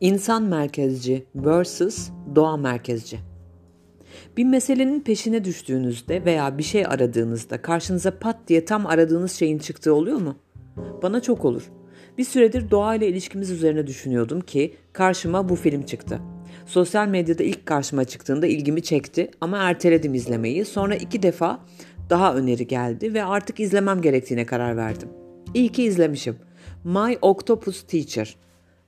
İnsan merkezci vs. doğa merkezci. Bir meselenin peşine düştüğünüzde veya bir şey aradığınızda karşınıza pat diye tam aradığınız şeyin çıktığı oluyor mu? Bana çok olur. Bir süredir doğayla ilişkimiz üzerine düşünüyordum ki karşıma bu film çıktı. Sosyal medyada ilk karşıma çıktığında ilgimi çekti ama erteledim izlemeyi. Sonra iki defa daha öneri geldi ve artık izlemem gerektiğine karar verdim. İyi ki izlemişim. My Octopus Teacher.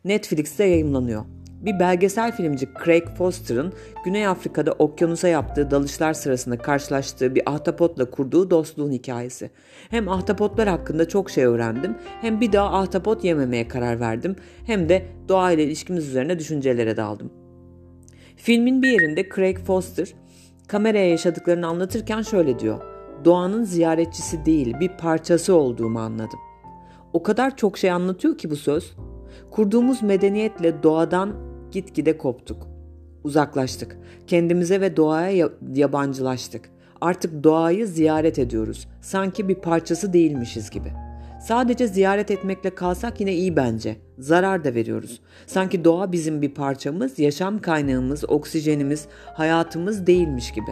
Netflix'te yayınlanıyor. Bir belgesel filmci Craig Foster'ın Güney Afrika'da okyanusa yaptığı dalışlar sırasında karşılaştığı bir ahtapotla kurduğu dostluğun hikayesi. Hem ahtapotlar hakkında çok şey öğrendim, hem bir daha ahtapot yememeye karar verdim, hem de doğayla ilişkimiz üzerine düşüncelere daldım. Filmin bir yerinde Craig Foster kameraya yaşadıklarını anlatırken şöyle diyor. Doğanın ziyaretçisi değil, bir parçası olduğumu anladım. O kadar çok şey anlatıyor ki bu söz. Kurduğumuz medeniyetle doğadan gitgide koptuk. Uzaklaştık. Kendimize ve doğaya yabancılaştık. Artık doğayı ziyaret ediyoruz. Sanki bir parçası değilmişiz gibi. Sadece ziyaret etmekle kalsak yine iyi bence. Zarar da veriyoruz. Sanki doğa bizim bir parçamız, yaşam kaynağımız, oksijenimiz, hayatımız değilmiş gibi.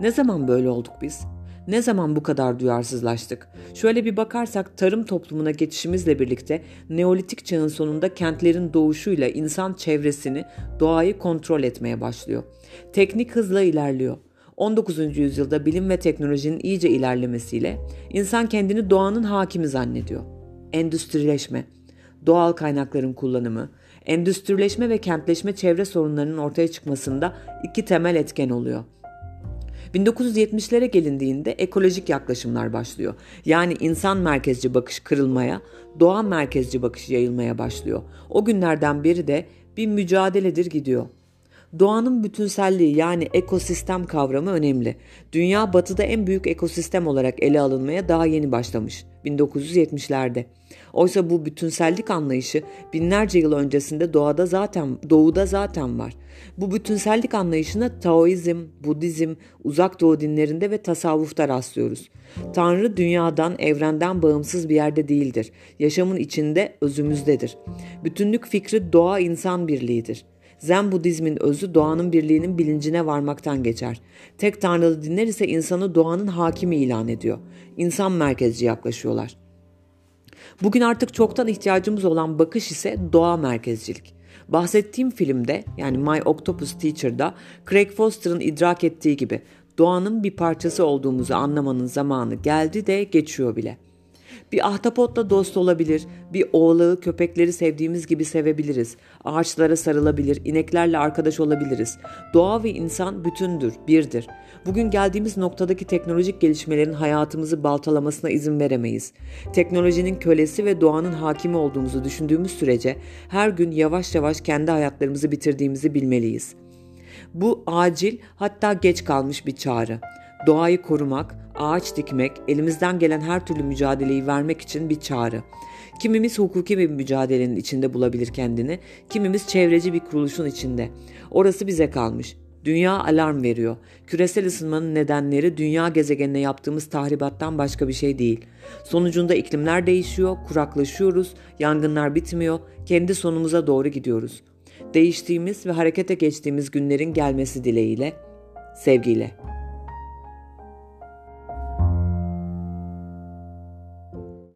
Ne zaman böyle olduk biz?'' Ne zaman bu kadar duyarsızlaştık? Şöyle bir bakarsak tarım toplumuna geçişimizle birlikte Neolitik çağın sonunda kentlerin doğuşuyla insan çevresini, doğayı kontrol etmeye başlıyor. Teknik hızla ilerliyor. 19. yüzyılda bilim ve teknolojinin iyice ilerlemesiyle insan kendini doğanın hakimi zannediyor. Endüstrileşme, doğal kaynakların kullanımı, endüstrileşme ve kentleşme çevre sorunlarının ortaya çıkmasında iki temel etken oluyor. 1970'lere gelindiğinde ekolojik yaklaşımlar başlıyor. Yani insan merkezci bakış kırılmaya, doğa merkezci bakış yayılmaya başlıyor. O günlerden biri de bir mücadeledir gidiyor. Doğanın bütünselliği yani ekosistem kavramı önemli. Dünya batıda en büyük ekosistem olarak ele alınmaya daha yeni başlamış 1970'lerde. Oysa bu bütünsellik anlayışı binlerce yıl öncesinde doğada zaten doğuda zaten var. Bu bütünsellik anlayışına Taoizm, Budizm, Uzak Doğu dinlerinde ve tasavvufta rastlıyoruz. Tanrı dünyadan, evrenden bağımsız bir yerde değildir. Yaşamın içinde, özümüzdedir. Bütünlük fikri doğa insan birliğidir. Zen Budizmin özü doğanın birliğinin bilincine varmaktan geçer. Tek tanrılı dinler ise insanı doğanın hakimi ilan ediyor. İnsan merkezci yaklaşıyorlar. Bugün artık çoktan ihtiyacımız olan bakış ise doğa merkezcilik. Bahsettiğim filmde yani My Octopus Teacher'da Craig Foster'ın idrak ettiği gibi doğanın bir parçası olduğumuzu anlamanın zamanı geldi de geçiyor bile.'' Bir ahtapotla dost olabilir, bir oğlağı köpekleri sevdiğimiz gibi sevebiliriz. Ağaçlara sarılabilir, ineklerle arkadaş olabiliriz. Doğa ve insan bütündür, birdir. Bugün geldiğimiz noktadaki teknolojik gelişmelerin hayatımızı baltalamasına izin veremeyiz. Teknolojinin kölesi ve doğanın hakimi olduğumuzu düşündüğümüz sürece her gün yavaş yavaş kendi hayatlarımızı bitirdiğimizi bilmeliyiz. Bu acil hatta geç kalmış bir çağrı. Doğayı korumak, ağaç dikmek, elimizden gelen her türlü mücadeleyi vermek için bir çağrı. Kimimiz hukuki bir mücadelenin içinde bulabilir kendini, kimimiz çevreci bir kuruluşun içinde. Orası bize kalmış. Dünya alarm veriyor. Küresel ısınmanın nedenleri dünya gezegenine yaptığımız tahribattan başka bir şey değil. Sonucunda iklimler değişiyor, kuraklaşıyoruz, yangınlar bitmiyor, kendi sonumuza doğru gidiyoruz. Değiştiğimiz ve harekete geçtiğimiz günlerin gelmesi dileğiyle, sevgiyle.